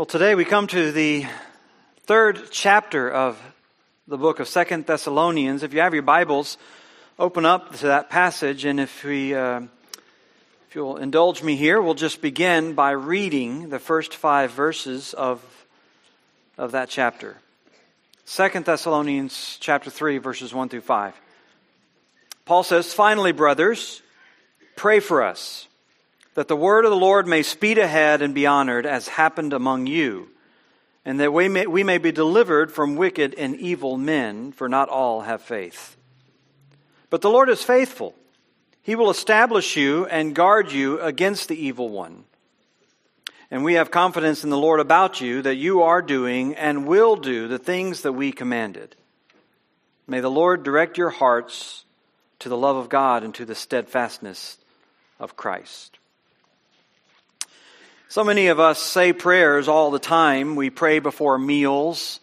Well, today we come to the third chapter of the book of Second Thessalonians. If you have your Bibles, open up to that passage, and if we, uh, if you'll indulge me here, we'll just begin by reading the first five verses of of that chapter. Second Thessalonians chapter three, verses one through five. Paul says, "Finally, brothers, pray for us." That the word of the Lord may speed ahead and be honored as happened among you, and that we may, we may be delivered from wicked and evil men, for not all have faith. But the Lord is faithful. He will establish you and guard you against the evil one. And we have confidence in the Lord about you that you are doing and will do the things that we commanded. May the Lord direct your hearts to the love of God and to the steadfastness of Christ. So many of us say prayers all the time. We pray before meals.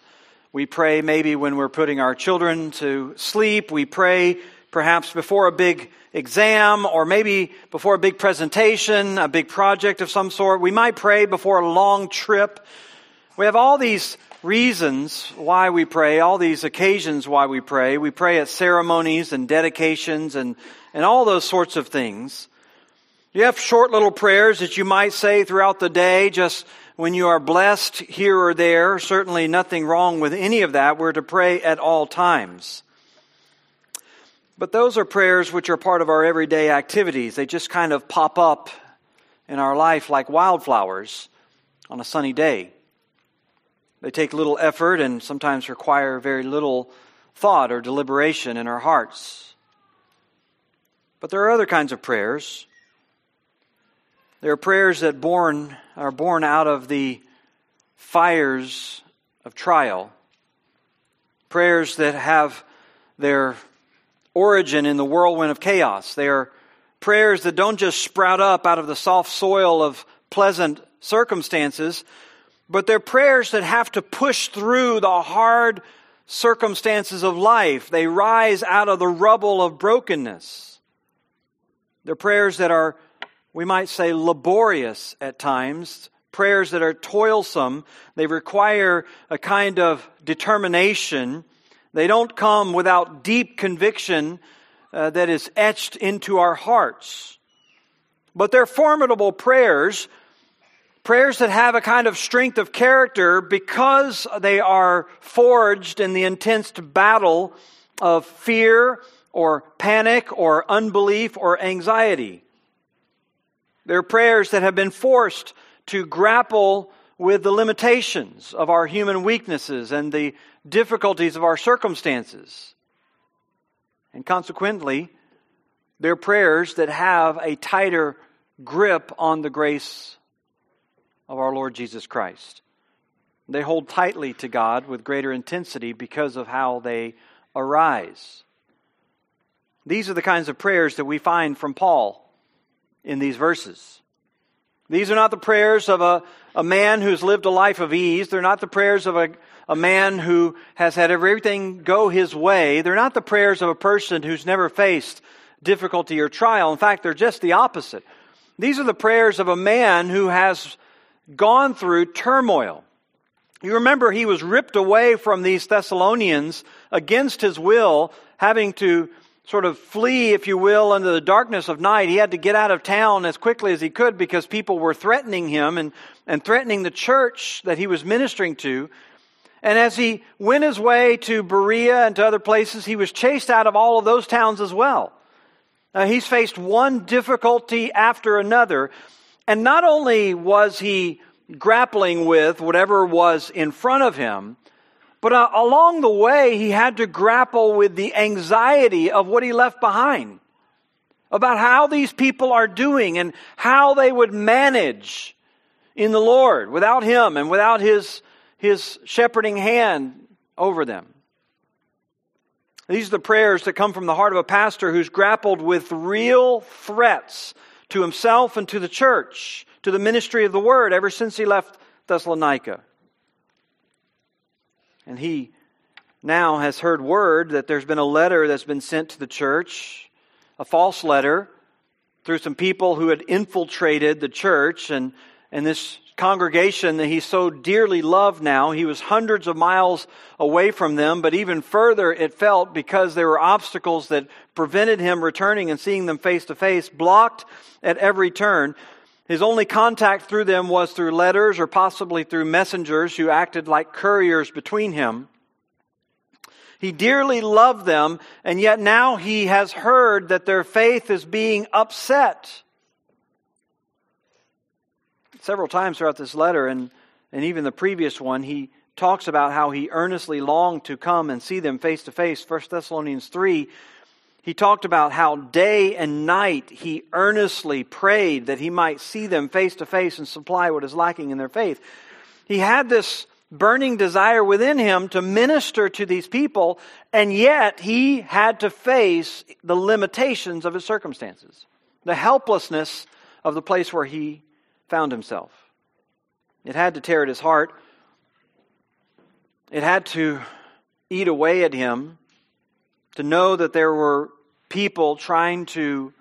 We pray maybe when we're putting our children to sleep. We pray perhaps before a big exam or maybe before a big presentation, a big project of some sort. We might pray before a long trip. We have all these reasons why we pray, all these occasions why we pray. We pray at ceremonies and dedications and, and all those sorts of things. You have short little prayers that you might say throughout the day, just when you are blessed here or there. Certainly nothing wrong with any of that. We're to pray at all times. But those are prayers which are part of our everyday activities. They just kind of pop up in our life like wildflowers on a sunny day. They take little effort and sometimes require very little thought or deliberation in our hearts. But there are other kinds of prayers there are prayers that born, are born out of the fires of trial, prayers that have their origin in the whirlwind of chaos. They are prayers that don't just sprout up out of the soft soil of pleasant circumstances, but they're prayers that have to push through the hard circumstances of life. They rise out of the rubble of brokenness. They're prayers that are we might say, laborious at times, prayers that are toilsome. They require a kind of determination. They don't come without deep conviction uh, that is etched into our hearts. But they're formidable prayers, prayers that have a kind of strength of character because they are forged in the intense battle of fear or panic or unbelief or anxiety. They're prayers that have been forced to grapple with the limitations of our human weaknesses and the difficulties of our circumstances. And consequently, they're prayers that have a tighter grip on the grace of our Lord Jesus Christ. They hold tightly to God with greater intensity because of how they arise. These are the kinds of prayers that we find from Paul in these verses. These are not the prayers of a, a man who's lived a life of ease. They're not the prayers of a, a man who has had everything go his way. They're not the prayers of a person who's never faced difficulty or trial. In fact, they're just the opposite. These are the prayers of a man who has gone through turmoil. You remember he was ripped away from these Thessalonians against his will, having to sort of flee, if you will, into the darkness of night. He had to get out of town as quickly as he could because people were threatening him and, and threatening the church that he was ministering to. And as he went his way to Berea and to other places, he was chased out of all of those towns as well. Now, he's faced one difficulty after another. And not only was he grappling with whatever was in front of him, but uh, along the way, he had to grapple with the anxiety of what he left behind about how these people are doing and how they would manage in the Lord without him and without his, his shepherding hand over them. These are the prayers that come from the heart of a pastor who's grappled with real threats to himself and to the church, to the ministry of the word ever since he left Thessalonica. And he now has heard word that there's been a letter that's been sent to the church, a false letter, through some people who had infiltrated the church. And, and this congregation that he so dearly loved now. He was hundreds of miles away from them, but even further it felt because there were obstacles that prevented him returning and seeing them face to face, blocked at every turn. His only contact through them was through letters or possibly through messengers who acted like couriers between him. He dearly loved them, and yet now he has heard that their faith is being upset. Several times throughout this letter, and, and even the previous one, he talks about how he earnestly longed to come and see them face to face. 1 Thessalonians 3, he talked about how day and night he earnestly prayed that he might see them face to face and supply what is lacking in their faith. He had this burning desire within him to minister to these people, and yet he had to face the limitations of his circumstances, the helplessness of the place where he found himself. It had to tear at his heart. It had to eat away at him to know that there were people trying to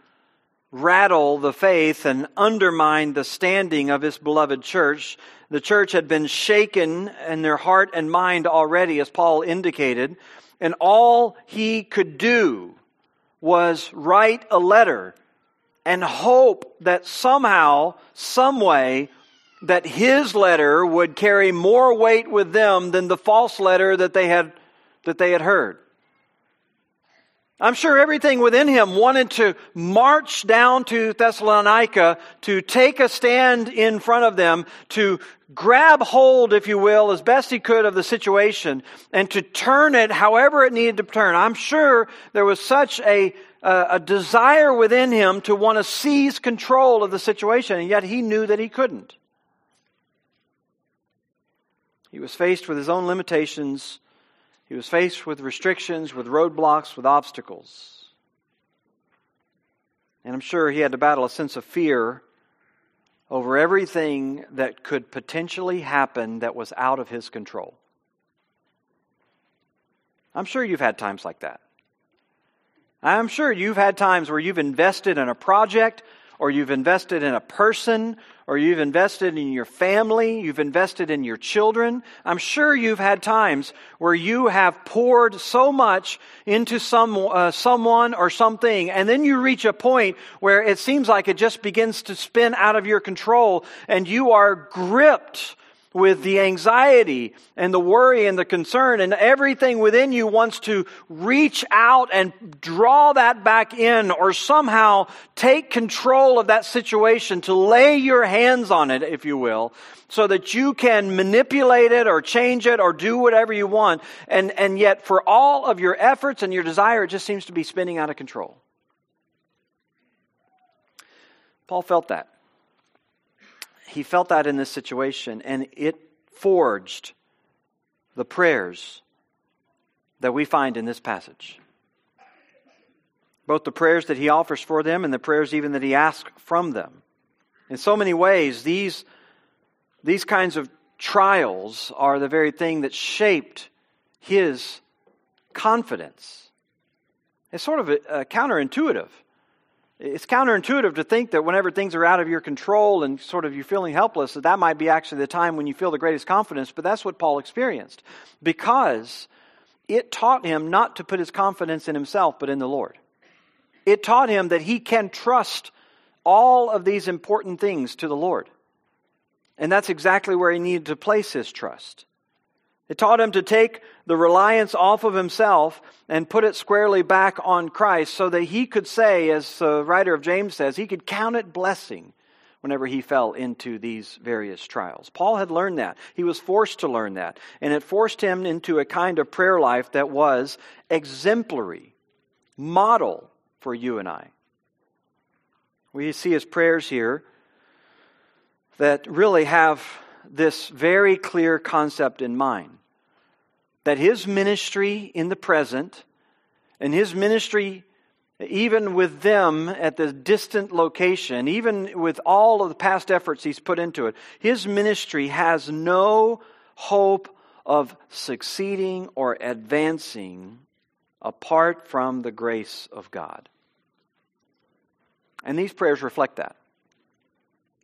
rattle the faith and undermine the standing of his beloved church. The church had been shaken in their heart and mind already, as Paul indicated, and all he could do was write a letter and hope that somehow, some way, that his letter would carry more weight with them than the false letter that they had, that they had heard. I'm sure everything within him wanted to march down to Thessalonica to take a stand in front of them, to grab hold, if you will, as best he could of the situation, and to turn it however it needed to turn. I'm sure there was such a, a, a desire within him to want to seize control of the situation, and yet he knew that he couldn't. He was faced with his own limitations he was faced with restrictions, with roadblocks, with obstacles. And I'm sure he had to battle a sense of fear over everything that could potentially happen that was out of his control. I'm sure you've had times like that. I'm sure you've had times where you've invested in a project or you've invested in a person, or you've invested in your family, you've invested in your children. I'm sure you've had times where you have poured so much into some, uh, someone or something, and then you reach a point where it seems like it just begins to spin out of your control, and you are gripped with the anxiety and the worry and the concern, and everything within you wants to reach out and draw that back in or somehow take control of that situation, to lay your hands on it, if you will, so that you can manipulate it or change it or do whatever you want. And, and yet, for all of your efforts and your desire, it just seems to be spinning out of control. Paul felt that he felt that in this situation, and it forged the prayers that we find in this passage. Both the prayers that he offers for them and the prayers even that he asks from them. In so many ways, these, these kinds of trials are the very thing that shaped his confidence. It's sort of a, a counterintuitive. It's counterintuitive to think that whenever things are out of your control and sort of you're feeling helpless, that that might be actually the time when you feel the greatest confidence. But that's what Paul experienced because it taught him not to put his confidence in himself, but in the Lord. It taught him that he can trust all of these important things to the Lord. And that's exactly where he needed to place his trust. It taught him to take the reliance off of himself and put it squarely back on Christ so that he could say, as the writer of James says, he could count it blessing whenever he fell into these various trials. Paul had learned that. He was forced to learn that. And it forced him into a kind of prayer life that was exemplary, model for you and I. We see his prayers here that really have this very clear concept in mind that his ministry in the present and his ministry even with them at the distant location, even with all of the past efforts he's put into it, his ministry has no hope of succeeding or advancing apart from the grace of God. And these prayers reflect that.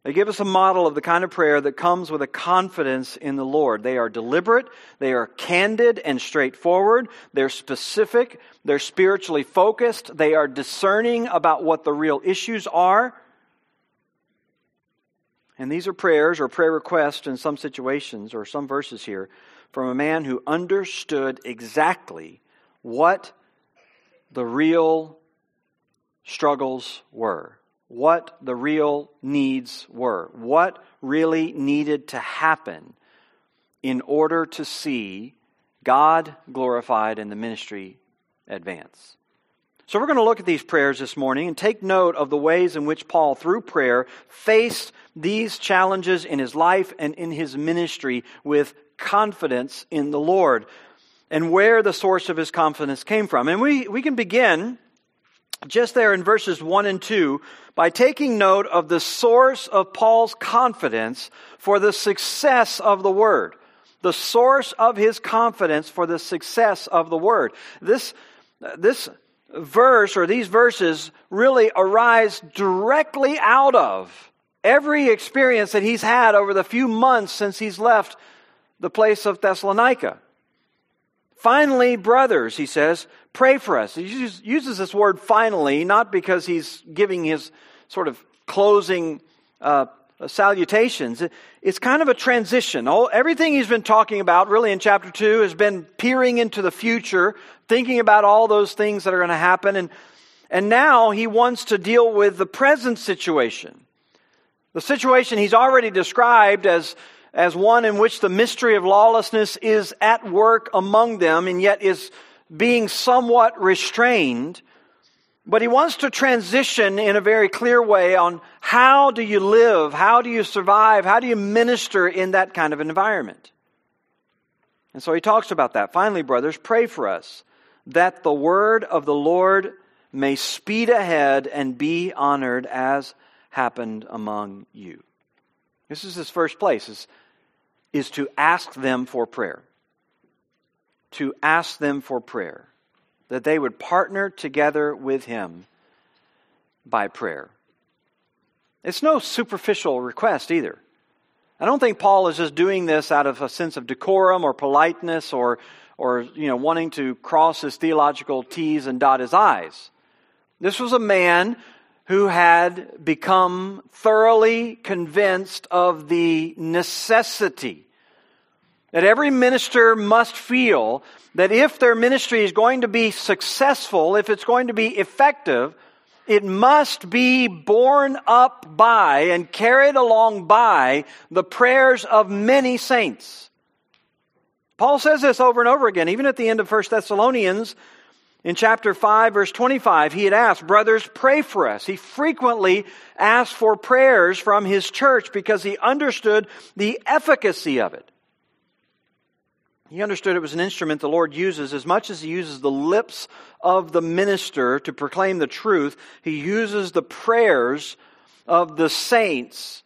They give us a model of the kind of prayer that comes with a confidence in the Lord. They are deliberate, they are candid and straightforward, they're specific, they're spiritually focused, they are discerning about what the real issues are. And these are prayers or prayer requests in some situations or some verses here from a man who understood exactly what the real struggles were what the real needs were, what really needed to happen in order to see God glorified and the ministry advance. So, we're going to look at these prayers this morning and take note of the ways in which Paul, through prayer, faced these challenges in his life and in his ministry with confidence in the Lord and where the source of his confidence came from. And we, we can begin just there in verses 1 and 2 by taking note of the source of Paul's confidence for the success of the word. The source of his confidence for the success of the word. This, this verse or these verses really arise directly out of every experience that he's had over the few months since he's left the place of Thessalonica. Finally, brothers, he says, pray for us. He uses this word finally, not because he's giving his sort of closing uh, salutations. It's kind of a transition. All, everything he's been talking about, really, in chapter 2, has been peering into the future, thinking about all those things that are going to happen. And, and now he wants to deal with the present situation. The situation he's already described as as one in which the mystery of lawlessness is at work among them and yet is being somewhat restrained. But he wants to transition in a very clear way on how do you live? How do you survive? How do you minister in that kind of environment? And so he talks about that. Finally, brothers, pray for us that the word of the Lord may speed ahead and be honored as happened among you. This is his first place, is is to ask them for prayer. To ask them for prayer. That they would partner together with him by prayer. It's no superficial request either. I don't think Paul is just doing this out of a sense of decorum or politeness or, or you know, wanting to cross his theological T's and dot his I's. This was a man who had become thoroughly convinced of the necessity that every minister must feel that if their ministry is going to be successful, if it's going to be effective, it must be borne up by and carried along by the prayers of many saints. Paul says this over and over again, even at the end of 1 Thessalonians in chapter 5, verse 25, he had asked, Brothers, pray for us. He frequently asked for prayers from his church because he understood the efficacy of it. He understood it was an instrument the Lord uses as much as he uses the lips of the minister to proclaim the truth, he uses the prayers of the saints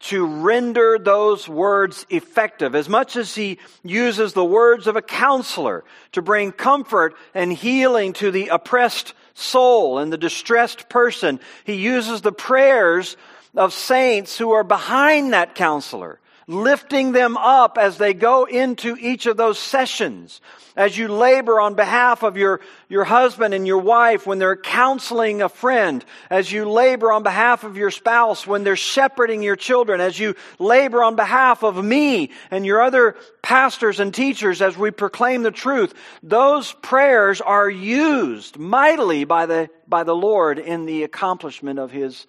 to render those words effective, as much as he uses the words of a counselor to bring comfort and healing to the oppressed soul and the distressed person. He uses the prayers of saints who are behind that counselor lifting them up as they go into each of those sessions. As you labor on behalf of your, your husband and your wife when they're counseling a friend. As you labor on behalf of your spouse when they're shepherding your children. As you labor on behalf of me and your other pastors and teachers as we proclaim the truth. Those prayers are used mightily by the, by the Lord in the accomplishment of his,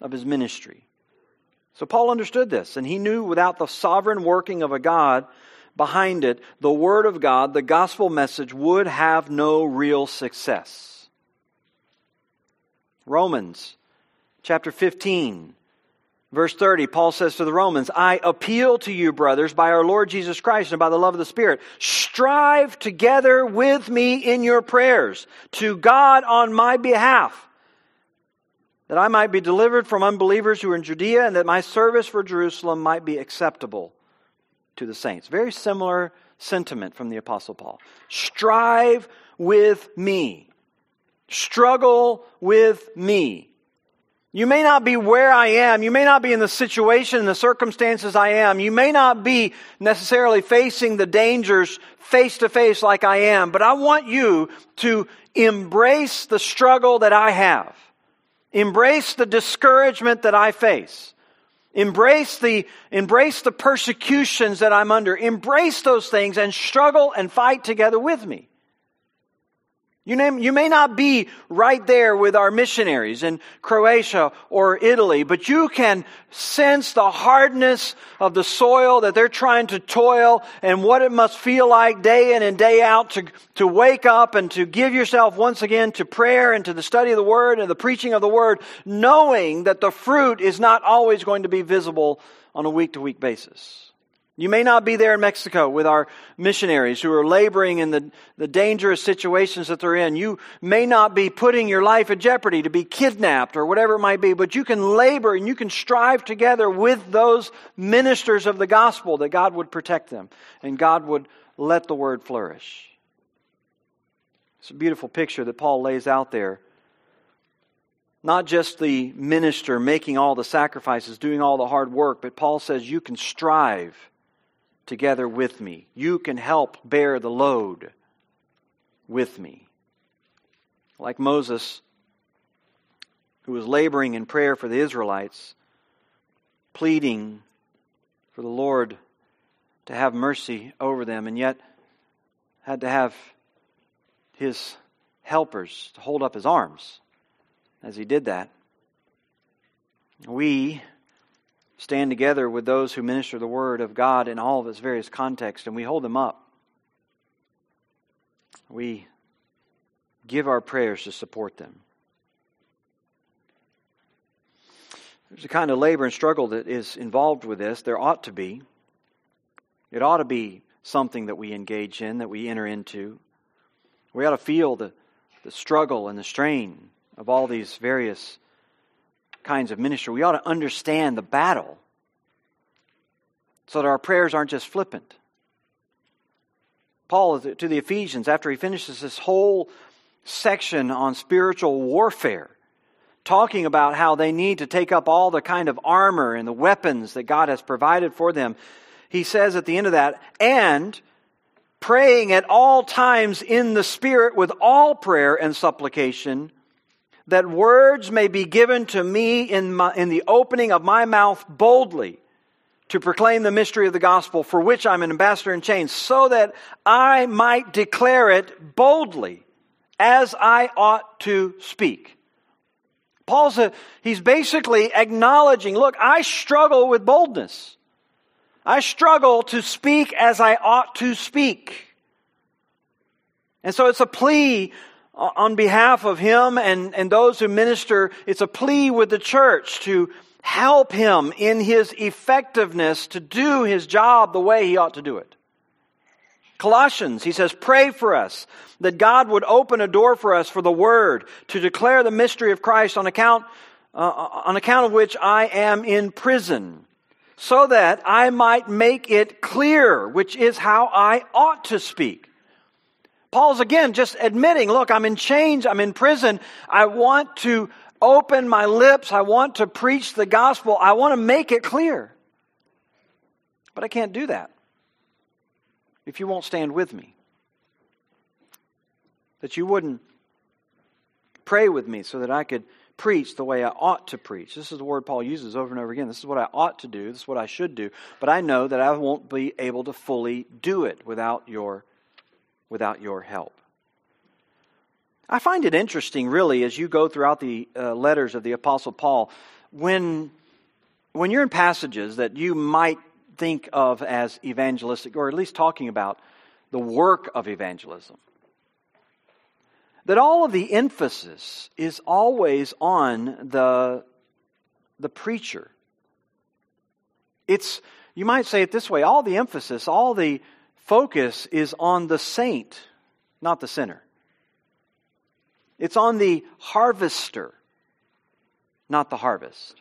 of his ministry. So Paul understood this, and he knew without the sovereign working of a God behind it, the Word of God, the gospel message, would have no real success. Romans chapter 15, verse 30, Paul says to the Romans, I appeal to you, brothers, by our Lord Jesus Christ and by the love of the Spirit, strive together with me in your prayers to God on my behalf that I might be delivered from unbelievers who are in Judea, and that my service for Jerusalem might be acceptable to the saints. Very similar sentiment from the Apostle Paul. Strive with me. Struggle with me. You may not be where I am. You may not be in the situation and the circumstances I am. You may not be necessarily facing the dangers face to face like I am, but I want you to embrace the struggle that I have. Embrace the discouragement that I face. Embrace the, embrace the persecutions that I'm under. Embrace those things and struggle and fight together with me. You, you may not be right there with our missionaries in Croatia or Italy, but you can sense the hardness of the soil that they're trying to toil and what it must feel like day in and day out to, to wake up and to give yourself once again to prayer and to the study of the Word and the preaching of the Word, knowing that the fruit is not always going to be visible on a week to week basis. You may not be there in Mexico with our missionaries who are laboring in the, the dangerous situations that they're in. You may not be putting your life at jeopardy to be kidnapped or whatever it might be, but you can labor and you can strive together with those ministers of the gospel that God would protect them and God would let the word flourish. It's a beautiful picture that Paul lays out there. Not just the minister making all the sacrifices, doing all the hard work, but Paul says you can strive together with me. You can help bear the load with me. Like Moses, who was laboring in prayer for the Israelites, pleading for the Lord to have mercy over them, and yet had to have his helpers to hold up his arms as he did that. We stand together with those who minister the Word of God in all of its various contexts, and we hold them up. We give our prayers to support them. There's a kind of labor and struggle that is involved with this. There ought to be. It ought to be something that we engage in, that we enter into. We ought to feel the, the struggle and the strain of all these various kinds of ministry. We ought to understand the battle so that our prayers aren't just flippant. Paul to the Ephesians, after he finishes this whole section on spiritual warfare, talking about how they need to take up all the kind of armor and the weapons that God has provided for them, he says at the end of that, and praying at all times in the Spirit with all prayer and supplication that words may be given to me in, my, in the opening of my mouth boldly to proclaim the mystery of the gospel for which I'm an ambassador in chains, so that I might declare it boldly as I ought to speak. Paul's a, he's basically acknowledging, look, I struggle with boldness. I struggle to speak as I ought to speak. And so it's a plea on behalf of him and, and those who minister, it's a plea with the church to help him in his effectiveness to do his job the way he ought to do it. Colossians, he says, pray for us that God would open a door for us for the word to declare the mystery of Christ on account, uh, on account of which I am in prison, so that I might make it clear, which is how I ought to speak. Paul's again just admitting, look, I'm in chains, I'm in prison. I want to open my lips, I want to preach the gospel, I want to make it clear. But I can't do that if you won't stand with me. That you wouldn't pray with me so that I could preach the way I ought to preach. This is the word Paul uses over and over again. This is what I ought to do. This is what I should do. But I know that I won't be able to fully do it without your without your help. I find it interesting, really, as you go throughout the uh, letters of the Apostle Paul, when, when you're in passages that you might think of as evangelistic, or at least talking about the work of evangelism, that all of the emphasis is always on the, the preacher. It's, you might say it this way all the emphasis, all the focus is on the saint, not the sinner. It's on the harvester, not the harvest.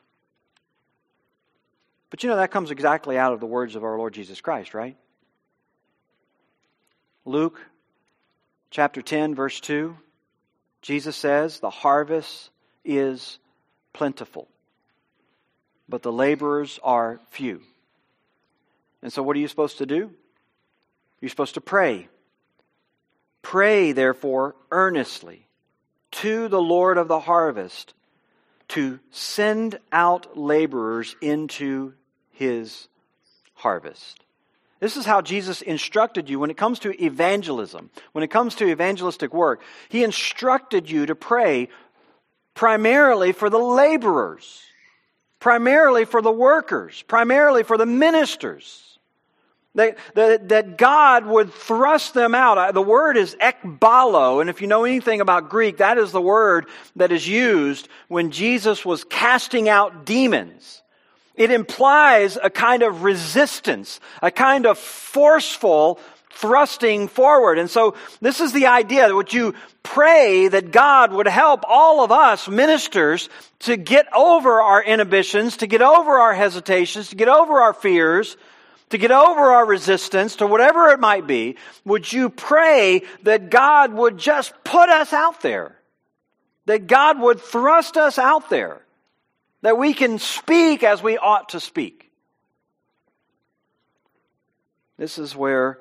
But you know, that comes exactly out of the words of our Lord Jesus Christ, right? Luke chapter 10, verse 2, Jesus says, The harvest is plentiful, but the laborers are few. And so, what are you supposed to do? You're supposed to pray. Pray, therefore, earnestly to the Lord of the harvest to send out laborers into his harvest. This is how Jesus instructed you when it comes to evangelism, when it comes to evangelistic work. He instructed you to pray primarily for the laborers, primarily for the workers, primarily for the ministers. That, that, that, God would thrust them out. The word is ekbalo, and if you know anything about Greek, that is the word that is used when Jesus was casting out demons. It implies a kind of resistance, a kind of forceful thrusting forward. And so this is the idea that would you pray that God would help all of us ministers to get over our inhibitions, to get over our hesitations, to get over our fears, to get over our resistance to whatever it might be. Would you pray that God would just put us out there? That God would thrust us out there? That we can speak as we ought to speak? This is where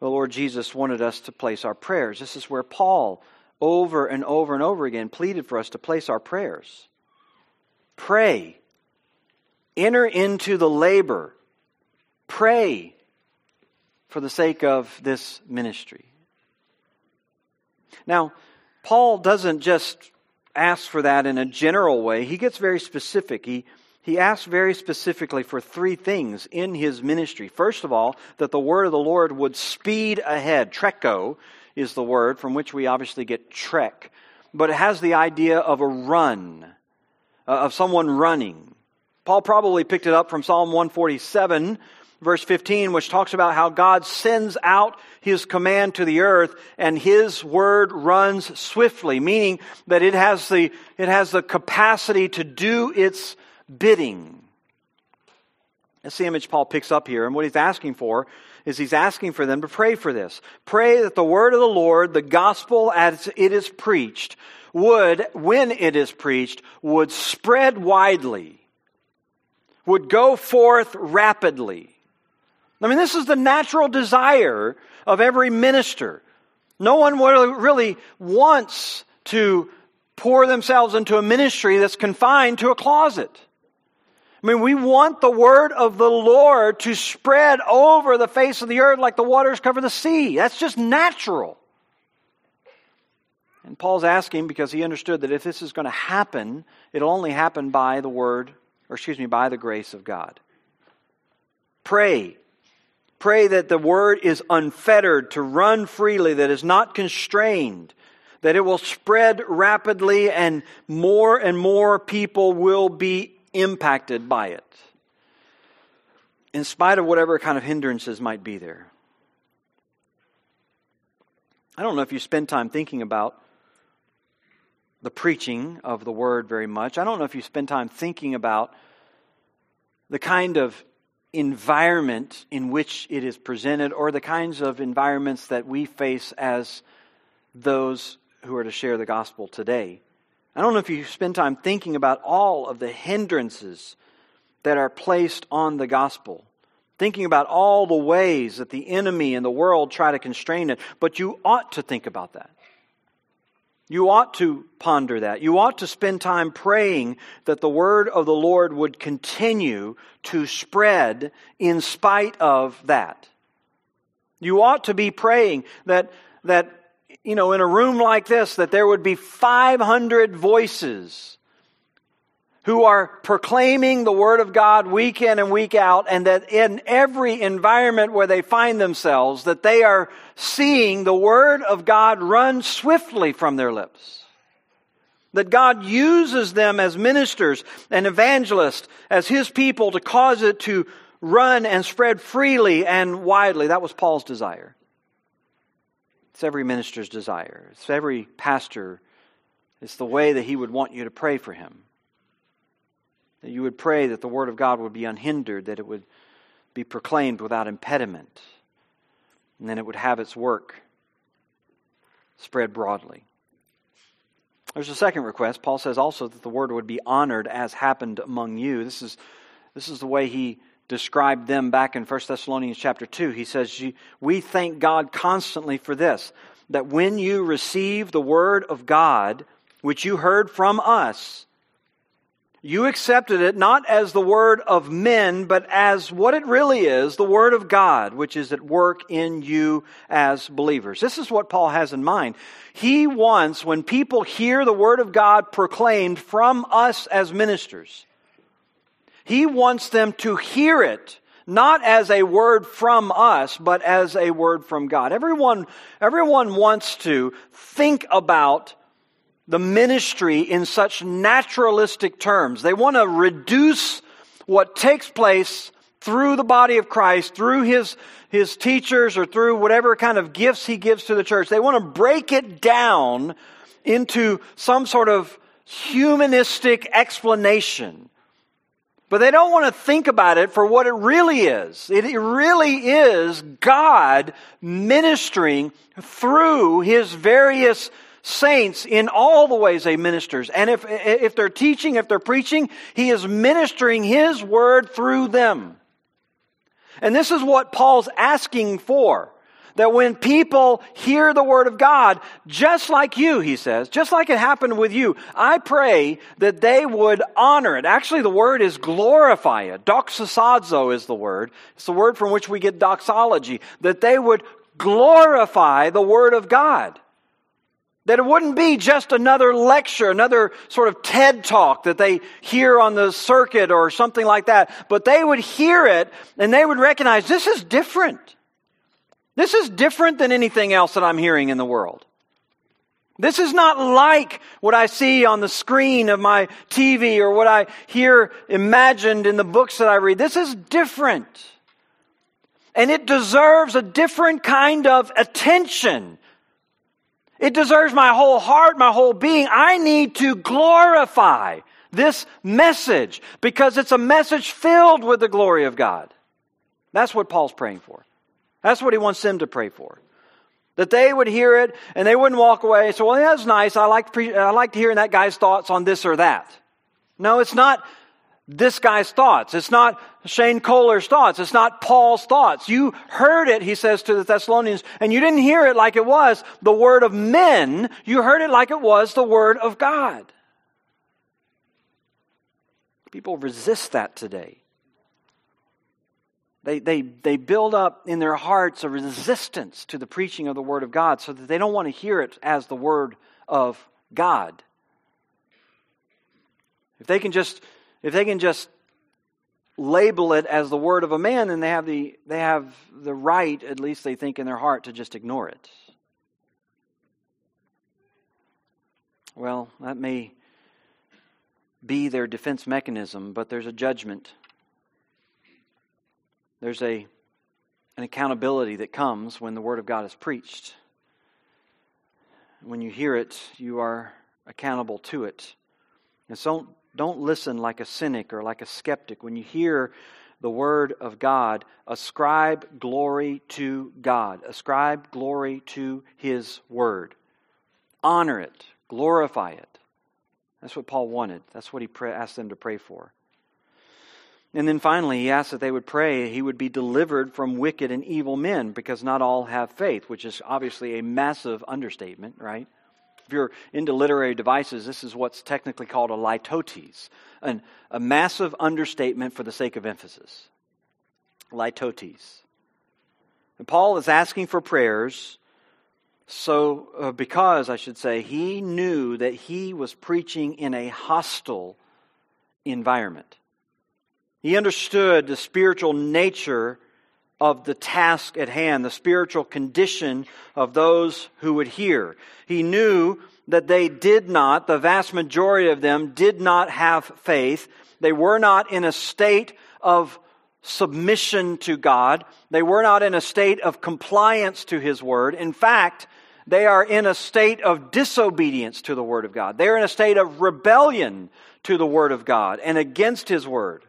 the Lord Jesus wanted us to place our prayers. This is where Paul, over and over and over again, pleaded for us to place our prayers. Pray. Enter into the labor. Pray for the sake of this ministry. Now, Paul doesn't just ask for that in a general way, he gets very specific. He he asked very specifically for three things in his ministry. First of all, that the word of the Lord would speed ahead. Treko is the word from which we obviously get trek, but it has the idea of a run, uh, of someone running. Paul probably picked it up from Psalm 147, verse 15, which talks about how God sends out his command to the earth and his word runs swiftly, meaning that it has the, it has the capacity to do its bidding. That's the image Paul picks up here. And what he's asking for is he's asking for them to pray for this. Pray that the word of the Lord, the gospel as it is preached, would, when it is preached, would spread widely, would go forth rapidly. I mean, this is the natural desire of every minister. No one really wants to pour themselves into a ministry that's confined to a closet. I mean, we want the word of the Lord to spread over the face of the earth like the waters cover the sea. That's just natural. And Paul's asking because he understood that if this is going to happen, it'll only happen by the word, or excuse me, by the grace of God. Pray. Pray that the word is unfettered, to run freely, that is not constrained, that it will spread rapidly, and more and more people will be impacted by it, in spite of whatever kind of hindrances might be there. I don't know if you spend time thinking about the preaching of the word very much. I don't know if you spend time thinking about the kind of environment in which it is presented or the kinds of environments that we face as those who are to share the gospel today. I don't know if you spend time thinking about all of the hindrances that are placed on the gospel, thinking about all the ways that the enemy and the world try to constrain it, but you ought to think about that. You ought to ponder that. You ought to spend time praying that the word of the Lord would continue to spread in spite of that. You ought to be praying that, that you know, in a room like this, that there would be 500 voices who are proclaiming the Word of God week in and week out, and that in every environment where they find themselves, that they are seeing the Word of God run swiftly from their lips. That God uses them as ministers and evangelists, as His people, to cause it to run and spread freely and widely. That was Paul's desire. It's every minister's desire. It's every pastor. It's the way that he would want you to pray for him. That you would pray that the Word of God would be unhindered, that it would be proclaimed without impediment, and then it would have its work spread broadly. There's a second request. Paul says also that the word would be honored as happened among you. This is, this is the way he described them back in 1 Thessalonians chapter 2. He says, We thank God constantly for this, that when you receive the word of God, which you heard from us, you accepted it not as the word of men, but as what it really is, the word of God, which is at work in you as believers. This is what Paul has in mind. He wants, when people hear the word of God proclaimed from us as ministers, he wants them to hear it not as a word from us, but as a word from God. Everyone, everyone wants to think about the ministry in such naturalistic terms. They want to reduce what takes place through the body of Christ, through his, his teachers, or through whatever kind of gifts he gives to the church. They want to break it down into some sort of humanistic explanation. But they don't want to think about it for what it really is. It really is God ministering through his various saints in all the ways they ministers. And if, if they're teaching, if they're preaching, he is ministering his word through them. And this is what Paul's asking for. That when people hear the word of God, just like you, he says, just like it happened with you, I pray that they would honor it. Actually, the word is glorify it. Doxasadzo is the word. It's the word from which we get doxology. That they would glorify the word of God. That it wouldn't be just another lecture, another sort of TED talk that they hear on the circuit or something like that, but they would hear it and they would recognize this is different. This is different than anything else that I'm hearing in the world. This is not like what I see on the screen of my TV or what I hear imagined in the books that I read. This is different. And it deserves a different kind of attention it deserves my whole heart, my whole being. I need to glorify this message because it's a message filled with the glory of God. That's what Paul's praying for. That's what he wants them to pray for. That they would hear it and they wouldn't walk away. So, well, that's nice. I like, I like hearing that guy's thoughts on this or that. No, it's not this guy's thoughts. It's not Shane Kohler's thoughts. It's not Paul's thoughts. You heard it, he says to the Thessalonians, and you didn't hear it like it was the word of men. You heard it like it was the word of God. People resist that today. They, they, they build up in their hearts a resistance to the preaching of the Word of God so that they don't want to hear it as the Word of God. If they can just if they can just label it as the word of a man, then they have the, they have the right, at least they think in their heart, to just ignore it. Well, that may be their defense mechanism, but there's a judgment. There's a, an accountability that comes when the Word of God is preached. When you hear it, you are accountable to it. And so don't listen like a cynic or like a skeptic. When you hear the word of God, ascribe glory to God. Ascribe glory to his word. Honor it. Glorify it. That's what Paul wanted. That's what he asked them to pray for. And then finally, he asked that they would pray he would be delivered from wicked and evil men because not all have faith, which is obviously a massive understatement, right? If you're into literary devices, this is what's technically called a litotes, an, a massive understatement for the sake of emphasis. Litotes. And Paul is asking for prayers so uh, because I should say he knew that he was preaching in a hostile environment. He understood the spiritual nature of the task at hand, the spiritual condition of those who would hear. He knew that they did not, the vast majority of them did not have faith. They were not in a state of submission to God. They were not in a state of compliance to His Word. In fact, they are in a state of disobedience to the Word of God. They're in a state of rebellion to the Word of God and against His Word.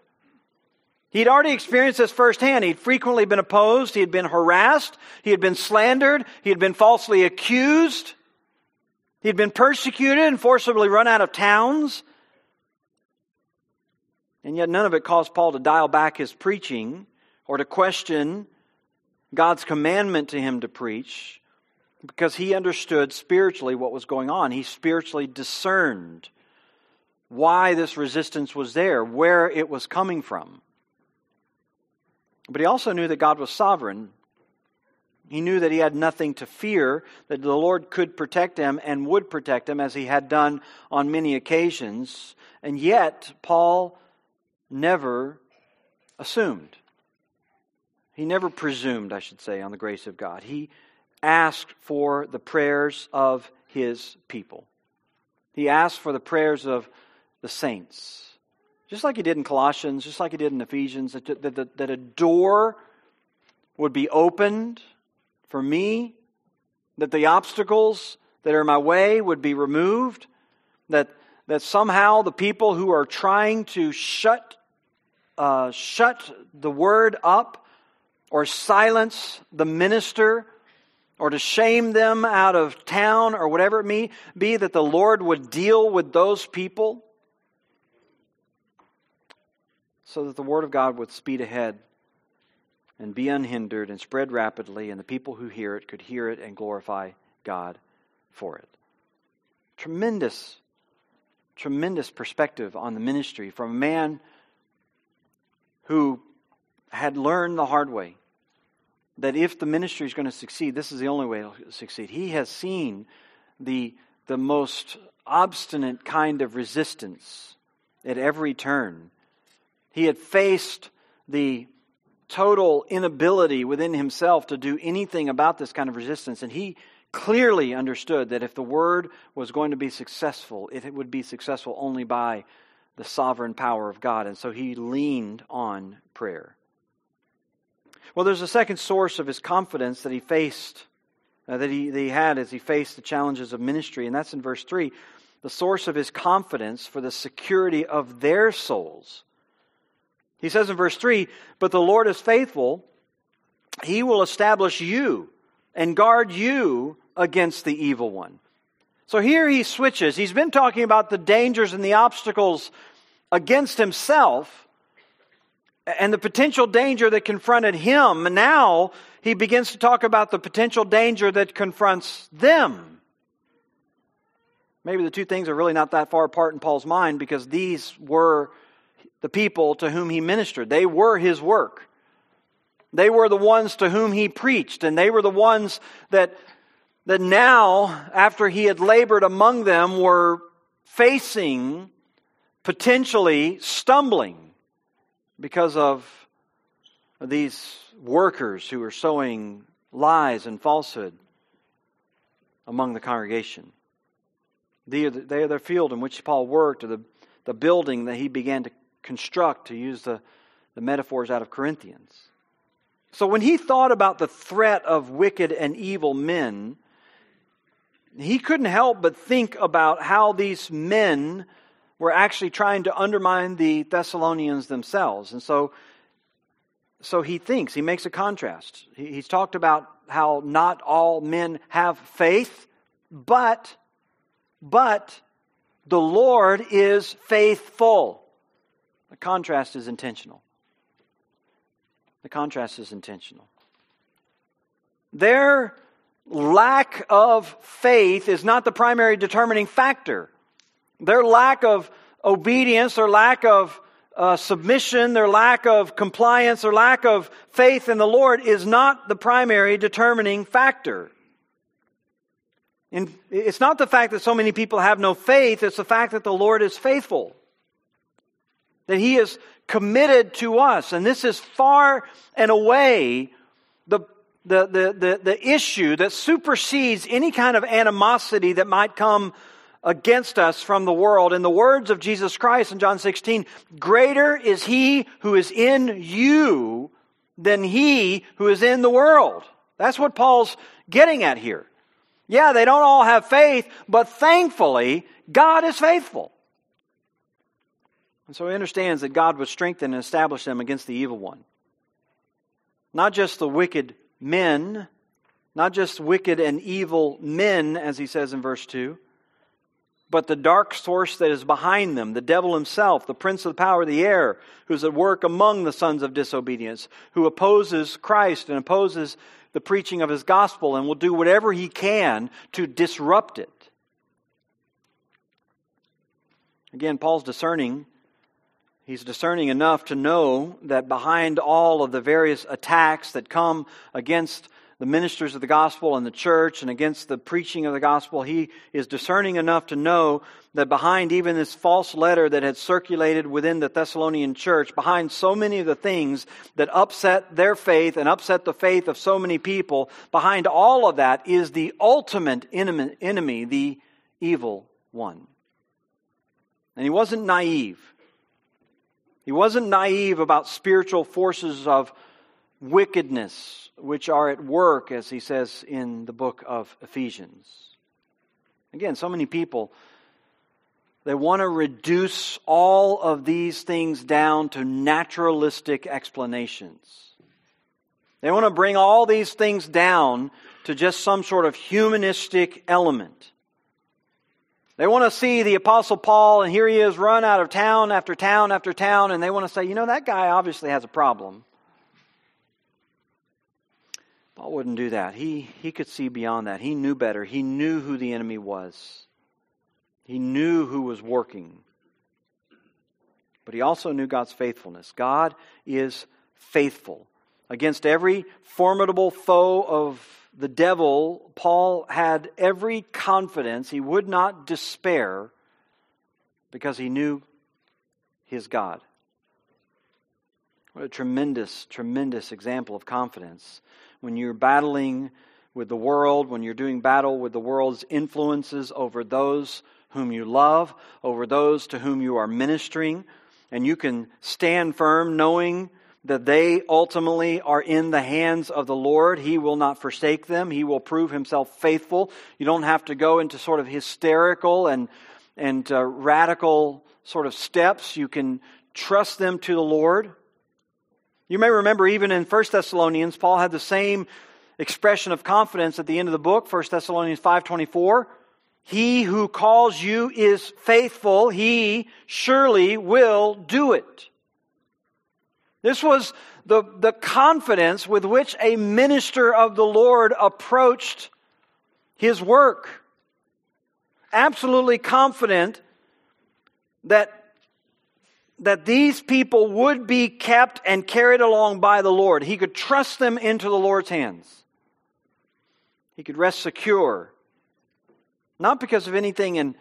He'd already experienced this firsthand. He'd frequently been opposed. He had been harassed. He had been slandered. He had been falsely accused. He'd been persecuted and forcibly run out of towns. And yet none of it caused Paul to dial back his preaching or to question God's commandment to him to preach because he understood spiritually what was going on. He spiritually discerned why this resistance was there, where it was coming from. But he also knew that God was sovereign. He knew that he had nothing to fear, that the Lord could protect him and would protect him as he had done on many occasions. And yet, Paul never assumed. He never presumed, I should say, on the grace of God. He asked for the prayers of his people. He asked for the prayers of the saints. Just like he did in Colossians, just like he did in Ephesians, that, that, that, that a door would be opened for me, that the obstacles that are in my way would be removed, that, that somehow the people who are trying to shut, uh, shut the word up or silence the minister or to shame them out of town or whatever it may be, that the Lord would deal with those people so that the Word of God would speed ahead and be unhindered and spread rapidly, and the people who hear it could hear it and glorify God for it. Tremendous, tremendous perspective on the ministry from a man who had learned the hard way that if the ministry is going to succeed, this is the only way it'll succeed. He has seen the, the most obstinate kind of resistance at every turn. He had faced the total inability within himself to do anything about this kind of resistance, and he clearly understood that if the word was going to be successful, it would be successful only by the sovereign power of God. And so he leaned on prayer. Well, there's a second source of his confidence that he faced, uh, that, he, that he had as he faced the challenges of ministry, and that's in verse 3. The source of his confidence for the security of their souls. He says in verse 3 But the Lord is faithful, he will establish you and guard you against the evil one. So here he switches. He's been talking about the dangers and the obstacles against himself and the potential danger that confronted him. Now he begins to talk about the potential danger that confronts them. Maybe the two things are really not that far apart in Paul's mind because these were the people to whom he ministered. They were his work. They were the ones to whom he preached, and they were the ones that, that now, after he had labored among them, were facing potentially stumbling because of these workers who are sowing lies and falsehood among the congregation. They are the, they are the field in which Paul worked, or the, the building that he began to construct, to use the, the metaphors out of Corinthians. So when he thought about the threat of wicked and evil men, he couldn't help but think about how these men were actually trying to undermine the Thessalonians themselves. And so, so he thinks, he makes a contrast. He, he's talked about how not all men have faith, but, but the Lord is faithful. The contrast is intentional. The contrast is intentional. Their lack of faith is not the primary determining factor. Their lack of obedience, their lack of uh, submission, their lack of compliance, their lack of faith in the Lord is not the primary determining factor. And it's not the fact that so many people have no faith, it's the fact that the Lord is faithful. That He is committed to us. And this is far and away the, the, the, the, the issue that supersedes any kind of animosity that might come against us from the world. In the words of Jesus Christ in John 16, greater is he who is in you than he who is in the world. That's what Paul's getting at here. Yeah, they don't all have faith, but thankfully, God is faithful. And so he understands that God would strengthen and establish them against the evil one. Not just the wicked men, not just wicked and evil men, as he says in verse 2, but the dark source that is behind them, the devil himself, the prince of the power of the air, who's at work among the sons of disobedience, who opposes Christ and opposes the preaching of his gospel and will do whatever he can to disrupt it. Again, Paul's discerning. He's discerning enough to know that behind all of the various attacks that come against the ministers of the gospel and the church and against the preaching of the gospel, he is discerning enough to know that behind even this false letter that had circulated within the Thessalonian church, behind so many of the things that upset their faith and upset the faith of so many people, behind all of that is the ultimate enemy, the evil one. And he wasn't naive. He wasn't naive about spiritual forces of wickedness which are at work, as he says in the book of Ephesians. Again, so many people, they want to reduce all of these things down to naturalistic explanations. They want to bring all these things down to just some sort of humanistic element. They want to see the Apostle Paul, and here he is run out of town after town after town, and they want to say, you know, that guy obviously has a problem. Paul wouldn't do that. He, he could see beyond that. He knew better. He knew who the enemy was, he knew who was working. But he also knew God's faithfulness. God is faithful. Against every formidable foe of the devil, Paul had every confidence. He would not despair because he knew his God. What a tremendous, tremendous example of confidence when you're battling with the world, when you're doing battle with the world's influences over those whom you love, over those to whom you are ministering, and you can stand firm knowing that they ultimately are in the hands of the Lord. He will not forsake them. He will prove himself faithful. You don't have to go into sort of hysterical and, and uh, radical sort of steps. You can trust them to the Lord. You may remember even in 1 Thessalonians, Paul had the same expression of confidence at the end of the book, 1 Thessalonians 5.24. He who calls you is faithful. He surely will do it. This was the, the confidence with which a minister of the Lord approached his work. Absolutely confident that that these people would be kept and carried along by the Lord. He could trust them into the Lord's hands. He could rest secure. Not because of anything in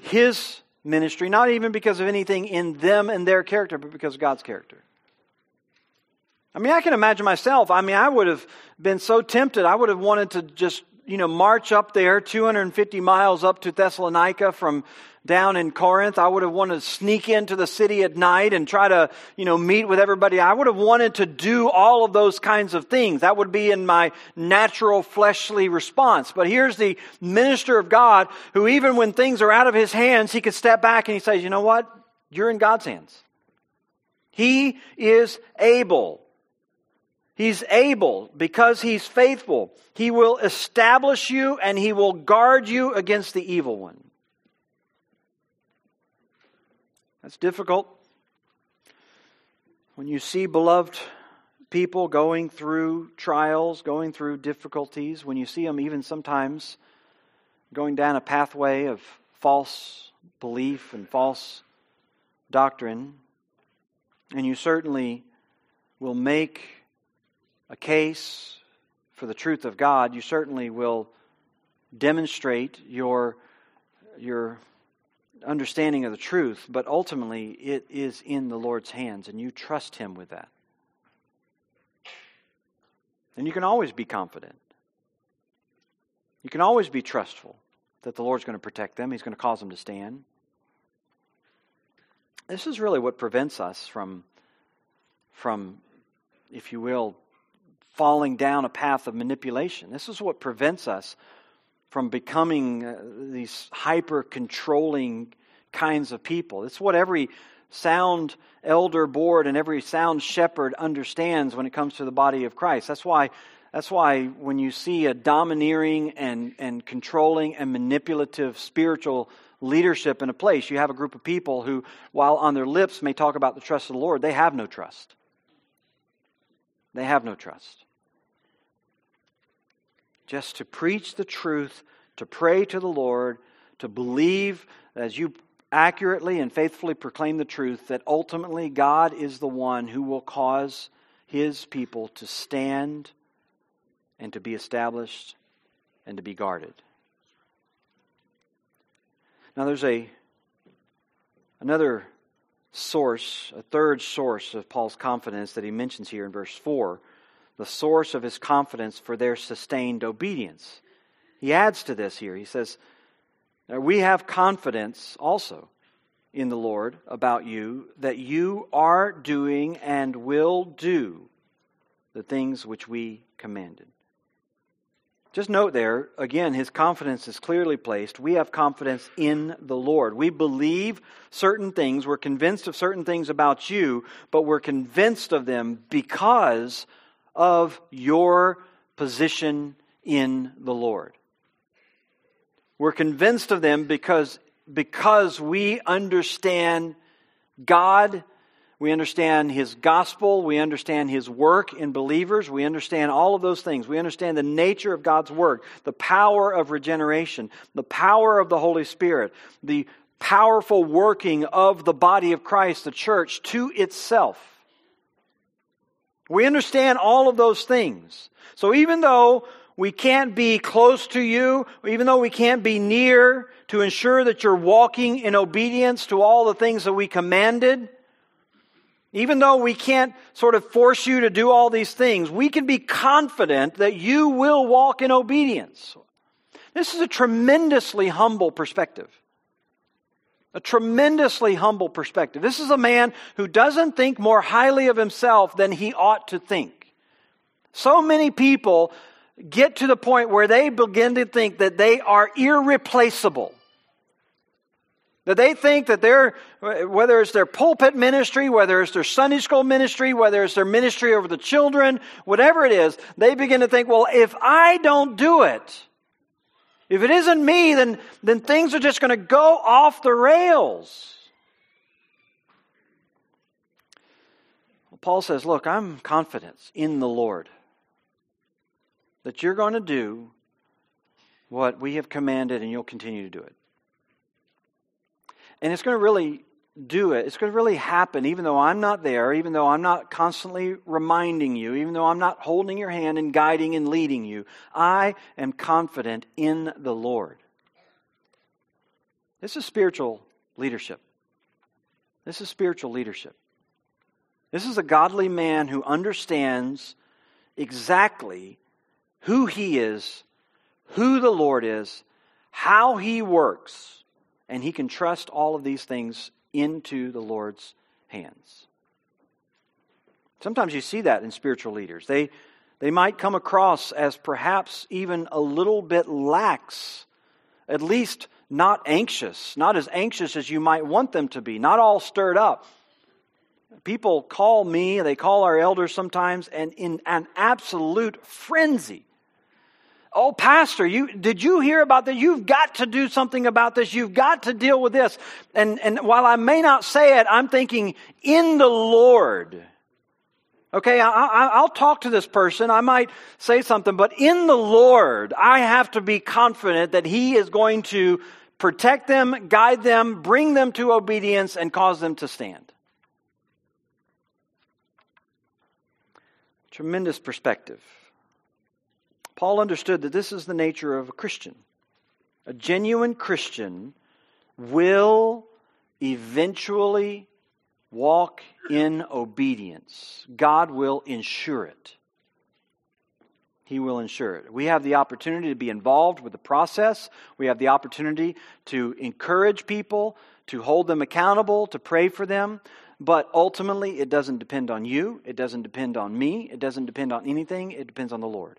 his ministry, not even because of anything in them and their character, but because of God's character. I mean, I can imagine myself. I mean, I would have been so tempted. I would have wanted to just, you know, march up there 250 miles up to Thessalonica from down in Corinth. I would have wanted to sneak into the city at night and try to, you know, meet with everybody. I would have wanted to do all of those kinds of things. That would be in my natural fleshly response. But here's the minister of God who even when things are out of his hands, he can step back and he says, you know what? You're in God's hands. He is able. He's able because he's faithful. He will establish you and he will guard you against the evil one. That's difficult. When you see beloved people going through trials, going through difficulties, when you see them even sometimes going down a pathway of false belief and false doctrine, and you certainly will make a case for the truth of God, you certainly will demonstrate your, your understanding of the truth, but ultimately it is in the Lord's hands, and you trust Him with that. And you can always be confident. You can always be trustful that the Lord's going to protect them, He's going to cause them to stand. This is really what prevents us from, from if you will, falling down a path of manipulation. This is what prevents us from becoming uh, these hyper controlling kinds of people. It's what every sound elder board and every sound shepherd understands when it comes to the body of Christ. That's why that's why when you see a domineering and, and controlling and manipulative spiritual leadership in a place. You have a group of people who, while on their lips may talk about the trust of the Lord, they have no trust. They have no trust. Just to preach the truth, to pray to the Lord, to believe as you accurately and faithfully proclaim the truth that ultimately God is the one who will cause his people to stand and to be established and to be guarded. Now there's a another source, a third source of Paul's confidence that he mentions here in verse 4, the source of his confidence for their sustained obedience. He adds to this here. He says, We have confidence also in the Lord about you that you are doing and will do the things which we commanded. Just note there, again, his confidence is clearly placed. We have confidence in the Lord. We believe certain things. We're convinced of certain things about you, but we're convinced of them because of your position in the Lord. We're convinced of them because, because we understand God we understand His gospel. We understand His work in believers. We understand all of those things. We understand the nature of God's work, the power of regeneration, the power of the Holy Spirit, the powerful working of the body of Christ, the church, to itself. We understand all of those things. So even though we can't be close to you, even though we can't be near to ensure that you're walking in obedience to all the things that we commanded, even though we can't sort of force you to do all these things, we can be confident that you will walk in obedience. This is a tremendously humble perspective. A tremendously humble perspective. This is a man who doesn't think more highly of himself than he ought to think. So many people get to the point where they begin to think that they are irreplaceable. That they think that they're, whether it's their pulpit ministry, whether it's their Sunday school ministry, whether it's their ministry over the children, whatever it is, they begin to think, well, if I don't do it, if it isn't me, then, then things are just going to go off the rails. Well, Paul says, look, I'm confident in the Lord that you're going to do what we have commanded and you'll continue to do it. And it's going to really do it. It's going to really happen, even though I'm not there, even though I'm not constantly reminding you, even though I'm not holding your hand and guiding and leading you. I am confident in the Lord. This is spiritual leadership. This is spiritual leadership. This is a godly man who understands exactly who he is, who the Lord is, how he works and he can trust all of these things into the Lord's hands. Sometimes you see that in spiritual leaders. They, they might come across as perhaps even a little bit lax, at least not anxious, not as anxious as you might want them to be, not all stirred up. People call me, they call our elders sometimes, and in an absolute frenzy Oh, Pastor, you, did you hear about that? You've got to do something about this. You've got to deal with this. And, and while I may not say it, I'm thinking, in the Lord. Okay, I, will talk to this person. I might say something, but in the Lord, I have to be confident that He is going to protect them, guide them, bring them to obedience, and cause them to stand. Tremendous perspective. Paul understood that this is the nature of a Christian. A genuine Christian will eventually walk in obedience. God will ensure it. He will ensure it. We have the opportunity to be involved with the process. We have the opportunity to encourage people, to hold them accountable, to pray for them. But ultimately, it doesn't depend on you. It doesn't depend on me. It doesn't depend on anything. It depends on the Lord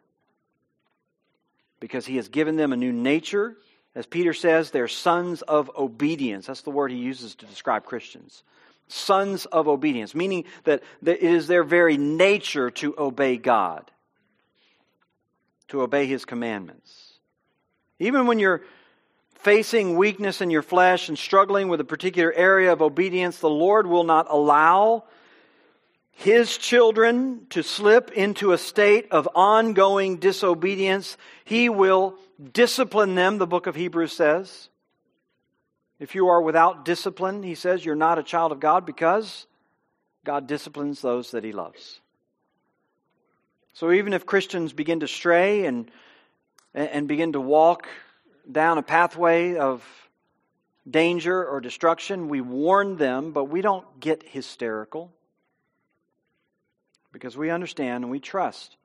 because he has given them a new nature. As Peter says, they're sons of obedience. That's the word he uses to describe Christians. Sons of obedience, meaning that it is their very nature to obey God, to obey his commandments. Even when you're facing weakness in your flesh and struggling with a particular area of obedience, the Lord will not allow his children to slip into a state of ongoing disobedience. He will discipline them, the book of Hebrews says. If you are without discipline, he says, you're not a child of God because God disciplines those that he loves. So even if Christians begin to stray and, and begin to walk down a pathway of danger or destruction, we warn them, but we don't get hysterical because we understand and we trust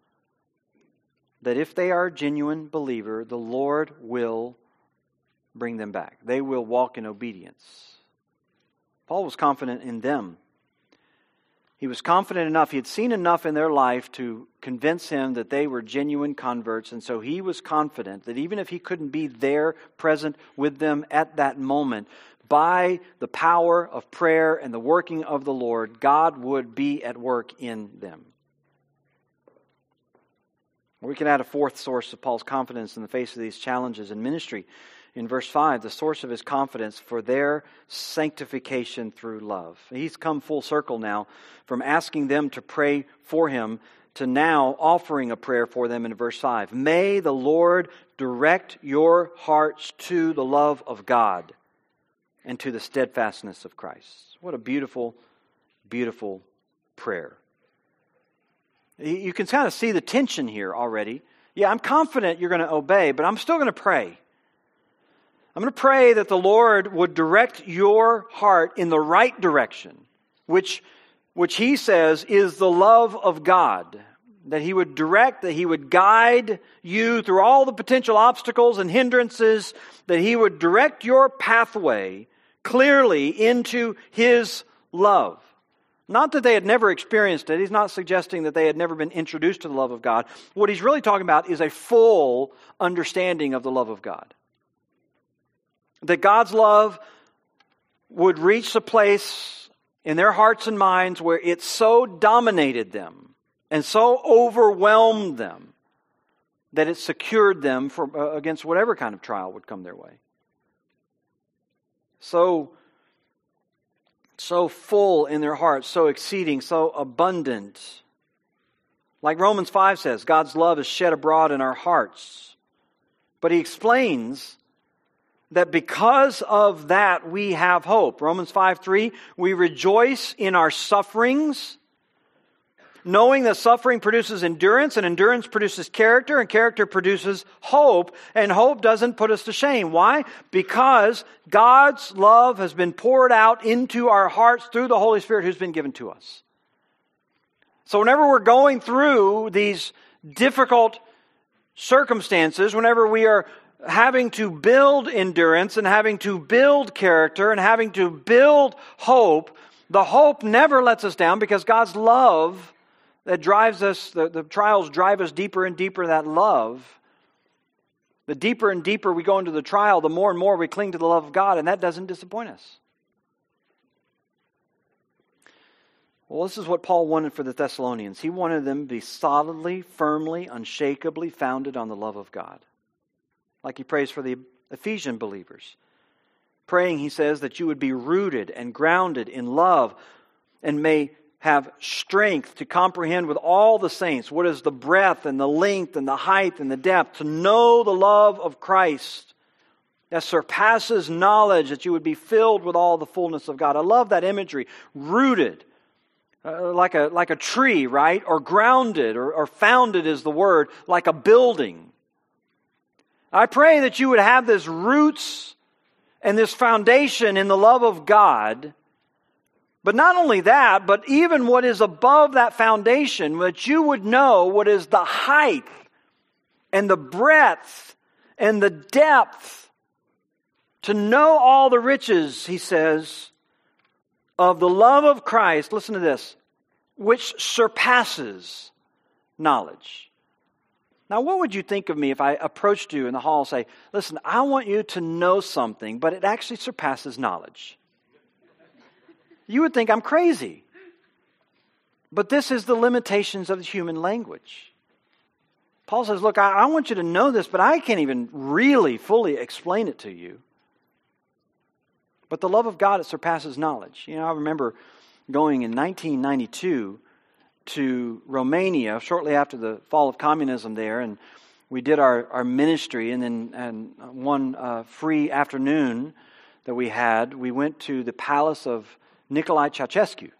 that if they are a genuine believer, the Lord will bring them back. They will walk in obedience. Paul was confident in them. He was confident enough, he had seen enough in their life to convince him that they were genuine converts. And so he was confident that even if he couldn't be there present with them at that moment, by the power of prayer and the working of the Lord, God would be at work in them. We can add a fourth source of Paul's confidence in the face of these challenges in ministry. In verse 5, the source of his confidence for their sanctification through love. He's come full circle now from asking them to pray for him to now offering a prayer for them in verse 5. May the Lord direct your hearts to the love of God and to the steadfastness of Christ. What a beautiful, beautiful prayer. You can kind of see the tension here already. Yeah, I'm confident you're going to obey, but I'm still going to pray. I'm going to pray that the Lord would direct your heart in the right direction, which, which He says is the love of God. That He would direct, that He would guide you through all the potential obstacles and hindrances, that He would direct your pathway clearly into His love. Not that they had never experienced it. He's not suggesting that they had never been introduced to the love of God. What he's really talking about is a full understanding of the love of God. That God's love would reach a place in their hearts and minds where it so dominated them and so overwhelmed them that it secured them for, uh, against whatever kind of trial would come their way. So, so full in their hearts, so exceeding, so abundant. Like Romans 5 says, God's love is shed abroad in our hearts. But he explains that because of that we have hope. Romans 5 3, we rejoice in our sufferings knowing that suffering produces endurance, and endurance produces character, and character produces hope, and hope doesn't put us to shame. Why? Because God's love has been poured out into our hearts through the Holy Spirit who's been given to us. So whenever we're going through these difficult circumstances, whenever we are having to build endurance and having to build character and having to build hope, the hope never lets us down because God's love that drives us, the, the trials drive us deeper and deeper that love. The deeper and deeper we go into the trial, the more and more we cling to the love of God, and that doesn't disappoint us. Well, this is what Paul wanted for the Thessalonians. He wanted them to be solidly, firmly, unshakably founded on the love of God. Like he prays for the Ephesian believers. Praying, he says, that you would be rooted and grounded in love and may have strength to comprehend with all the saints what is the breadth and the length and the height and the depth, to know the love of Christ that surpasses knowledge, that you would be filled with all the fullness of God. I love that imagery. Rooted. Uh, like a like a tree, right? Or grounded or, or founded is the word, like a building. I pray that you would have this roots and this foundation in the love of God but not only that, but even what is above that foundation, that you would know what is the height and the breadth and the depth. To know all the riches, he says, of the love of Christ, listen to this, which surpasses knowledge. Now, what would you think of me if I approached you in the hall and say, listen, I want you to know something, but it actually surpasses knowledge? you would think I'm crazy. But this is the limitations of the human language. Paul says, Look, I, I want you to know this, but I can't even really fully explain it to you. But the love of God, it surpasses knowledge. You know, I remember going in 1992 to Romania shortly after the fall of communism there, and we did our, our ministry, and then and one uh, free afternoon that we had, we went to the palace of Nicolae Ceausescu.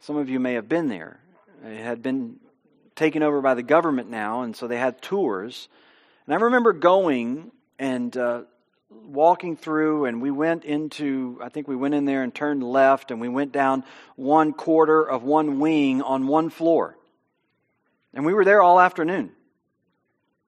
Some of you may have been there. It had been taken over by the government now, and so they had tours. And I remember going and uh, walking through, and we went into, I think we went in there and turned left, and we went down one quarter of one wing on one floor. And we were there all afternoon.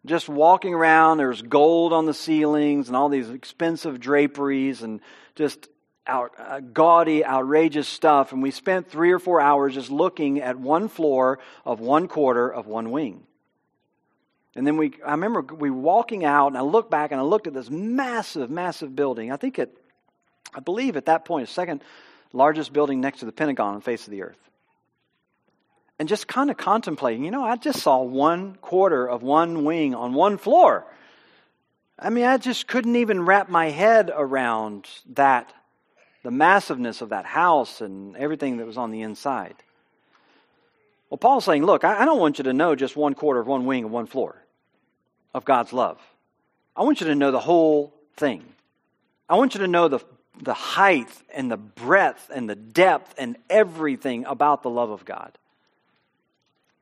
Just walking around, there's gold on the ceilings and all these expensive draperies and just out, uh, gaudy, outrageous stuff. And we spent three or four hours just looking at one floor of one quarter of one wing. And then we, I remember we walking out, and I looked back and I looked at this massive, massive building. I think it, I believe at that point, second largest building next to the Pentagon on the face of the earth. And just kind of contemplating, you know, I just saw one quarter of one wing on one floor. I mean, I just couldn't even wrap my head around that, the massiveness of that house and everything that was on the inside. Well, Paul's saying, look, I don't want you to know just one quarter of one wing of one floor of God's love. I want you to know the whole thing. I want you to know the, the height and the breadth and the depth and everything about the love of God.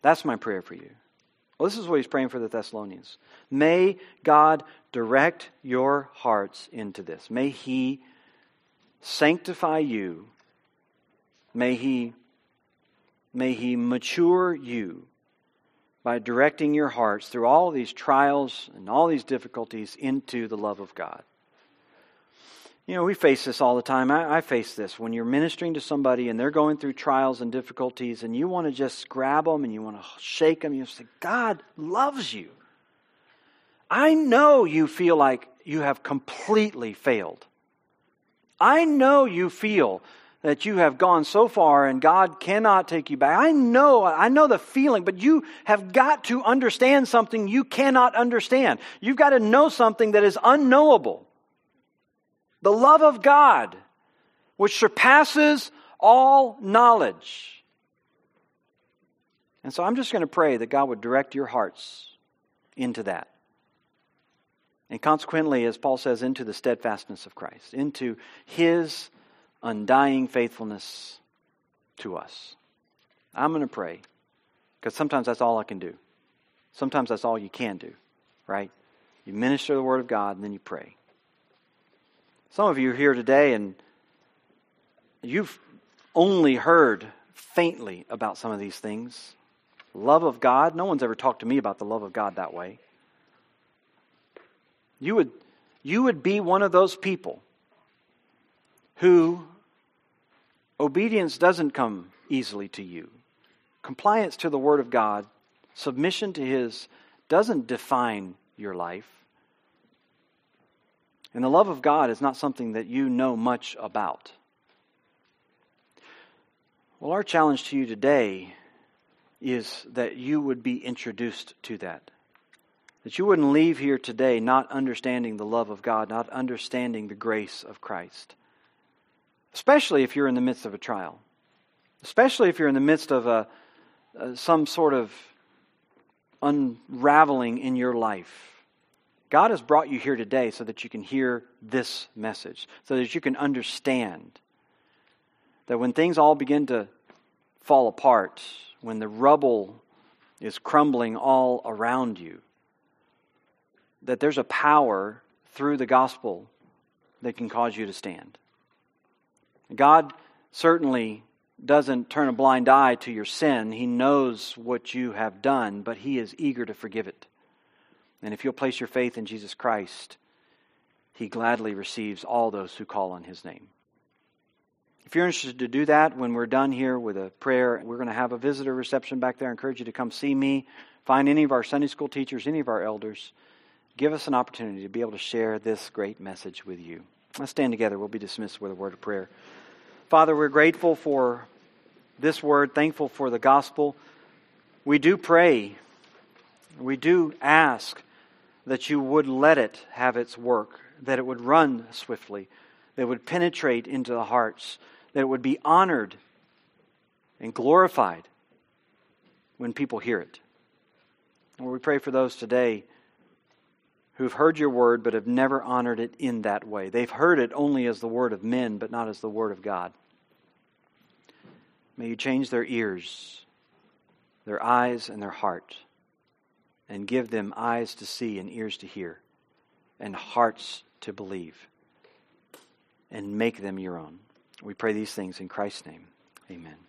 That's my prayer for you. Well, this is what he's praying for the Thessalonians. May God direct your hearts into this. May he sanctify you. May he May He mature you by directing your hearts through all these trials and all these difficulties into the love of God. You know, we face this all the time. I, I, face this when you're ministering to somebody and they're going through trials and difficulties, and you want to just grab them and you want to shake them. You say, God loves you. I know you feel like you have completely failed. I know you feel that you have gone so far and God cannot take you back. I know, I know the feeling, but you have got to understand something you cannot understand. You've got to know something that is unknowable. The love of God, which surpasses all knowledge. And so I'm just going to pray that God would direct your hearts into that. And consequently, as Paul says, into the steadfastness of Christ, into his undying faithfulness to us. I'm going to pray because sometimes that's all I can do. Sometimes that's all you can do, right? You minister the Word of God and then you pray. Some of you are here today and you've only heard faintly about some of these things. Love of God, no one's ever talked to me about the love of God that way. You would, you would be one of those people who obedience doesn't come easily to you. Compliance to the Word of God, submission to His, doesn't define your life. And the love of God is not something that you know much about. Well, our challenge to you today is that you would be introduced to that. That you wouldn't leave here today not understanding the love of God, not understanding the grace of Christ especially if you're in the midst of a trial, especially if you're in the midst of a, some sort of unraveling in your life. God has brought you here today so that you can hear this message, so that you can understand that when things all begin to fall apart, when the rubble is crumbling all around you, that there's a power through the gospel that can cause you to stand. God certainly doesn't turn a blind eye to your sin. He knows what you have done, but He is eager to forgive it. And if you'll place your faith in Jesus Christ, He gladly receives all those who call on His name. If you're interested to do that, when we're done here with a prayer, we're going to have a visitor reception back there. I encourage you to come see me, find any of our Sunday school teachers, any of our elders. Give us an opportunity to be able to share this great message with you. Let's stand together. We'll be dismissed with a word of prayer. Father, we're grateful for this word, thankful for the gospel. We do pray We do ask that you would let it have its work, that it would run swiftly, that it would penetrate into the hearts, that it would be honored and glorified when people hear it. Lord, we pray for those today who've heard your word but have never honored it in that way. They've heard it only as the word of men, but not as the word of God. May you change their ears, their eyes, and their heart, and give them eyes to see and ears to hear, and hearts to believe, and make them your own. We pray these things in Christ's name. Amen.